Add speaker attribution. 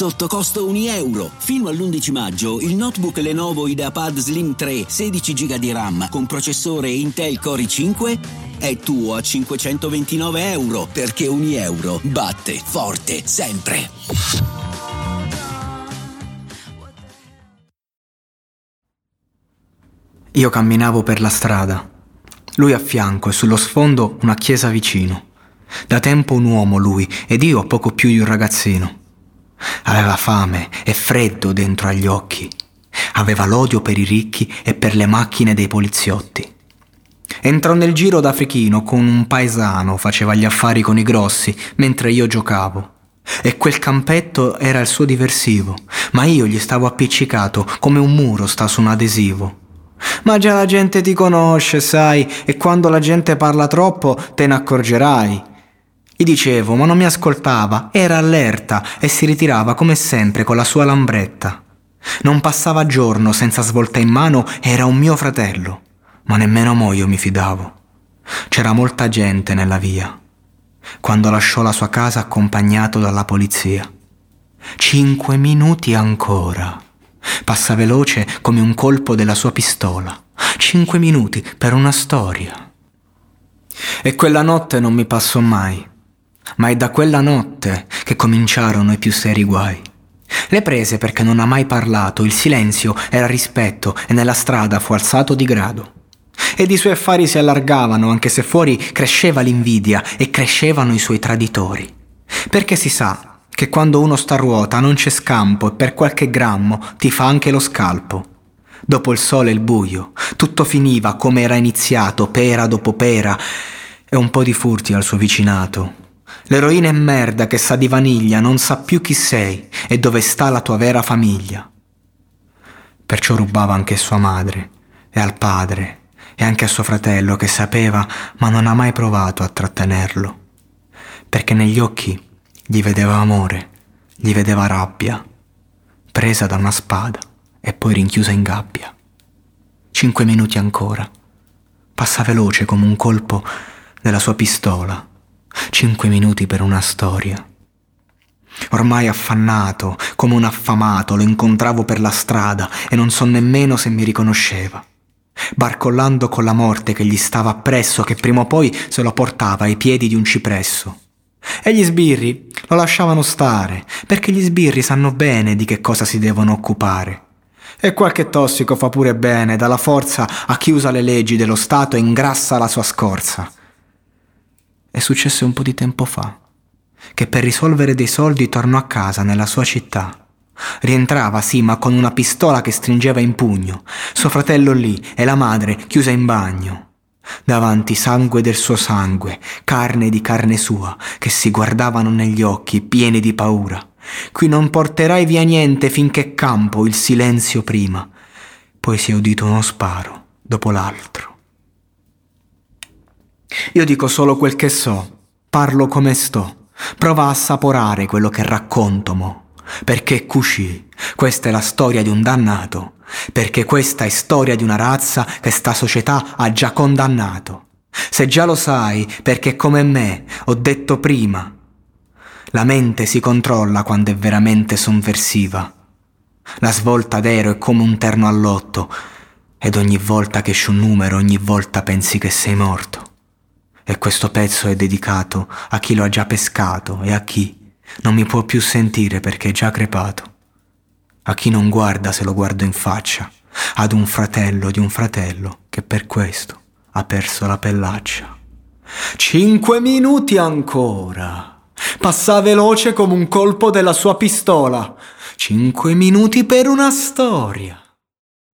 Speaker 1: sotto costo 1 euro. Fino all'11 maggio il notebook Lenovo IdeaPad Slim 3 16 GB di RAM con processore Intel Core i5 è tuo a 529 euro perché 1 euro batte forte sempre.
Speaker 2: Io camminavo per la strada, lui a fianco e sullo sfondo una chiesa vicino. Da tempo un uomo lui ed io poco più di un ragazzino. Aveva fame e freddo dentro agli occhi. Aveva l'odio per i ricchi e per le macchine dei poliziotti. Entrò nel giro d'Africhino con un paesano, faceva gli affari con i grossi, mentre io giocavo. E quel campetto era il suo diversivo, ma io gli stavo appiccicato come un muro sta su un adesivo. Ma già la gente ti conosce, sai, e quando la gente parla troppo te ne accorgerai. Gli dicevo, ma non mi ascoltava, era allerta e si ritirava come sempre con la sua lambretta. Non passava giorno senza svolta in mano, era un mio fratello, ma nemmeno mo io mi fidavo. C'era molta gente nella via, quando lasciò la sua casa accompagnato dalla polizia. Cinque minuti ancora. Passa veloce come un colpo della sua pistola. Cinque minuti per una storia. E quella notte non mi passò mai ma è da quella notte che cominciarono i più seri guai. Le prese perché non ha mai parlato, il silenzio era rispetto e nella strada fu alzato di grado. Ed i suoi affari si allargavano anche se fuori cresceva l'invidia e crescevano i suoi traditori. Perché si sa che quando uno sta a ruota non c'è scampo e per qualche grammo ti fa anche lo scalpo. Dopo il sole e il buio, tutto finiva come era iniziato, pera dopo pera, e un po' di furti al suo vicinato, L'eroina è merda che sa di vaniglia, non sa più chi sei e dove sta la tua vera famiglia. Perciò rubava anche sua madre e al padre e anche a suo fratello che sapeva ma non ha mai provato a trattenerlo. Perché negli occhi gli vedeva amore, gli vedeva rabbia, presa da una spada e poi rinchiusa in gabbia. Cinque minuti ancora. Passa veloce come un colpo della sua pistola Cinque minuti per una storia. Ormai affannato, come un affamato, lo incontravo per la strada e non so nemmeno se mi riconosceva. Barcollando con la morte che gli stava appresso, che prima o poi se lo portava ai piedi di un cipresso. E gli sbirri lo lasciavano stare, perché gli sbirri sanno bene di che cosa si devono occupare. E qualche tossico fa pure bene, dà la forza a chi usa le leggi dello Stato e ingrassa la sua scorza. È successo un po' di tempo fa, che per risolvere dei soldi tornò a casa nella sua città. Rientrava, sì, ma con una pistola che stringeva in pugno, suo fratello lì e la madre chiusa in bagno. Davanti sangue del suo sangue, carne di carne sua, che si guardavano negli occhi pieni di paura. Qui non porterai via niente finché campo il silenzio prima. Poi si è udito uno sparo dopo l'altro. Io dico solo quel che so, parlo come sto, prova a assaporare quello che racconto mo. Perché Cusci, questa è la storia di un dannato, perché questa è storia di una razza che sta società ha già condannato. Se già lo sai, perché come me, ho detto prima, la mente si controlla quando è veramente sonversiva. La svolta d'ero è come un terno all'otto, ed ogni volta che esce un numero, ogni volta pensi che sei morto. E questo pezzo è dedicato a chi lo ha già pescato e a chi non mi può più sentire perché è già crepato. A chi non guarda se lo guardo in faccia, ad un fratello di un fratello che per questo ha perso la pellaccia. Cinque minuti ancora. Passa veloce come un colpo della sua pistola. Cinque minuti per una storia.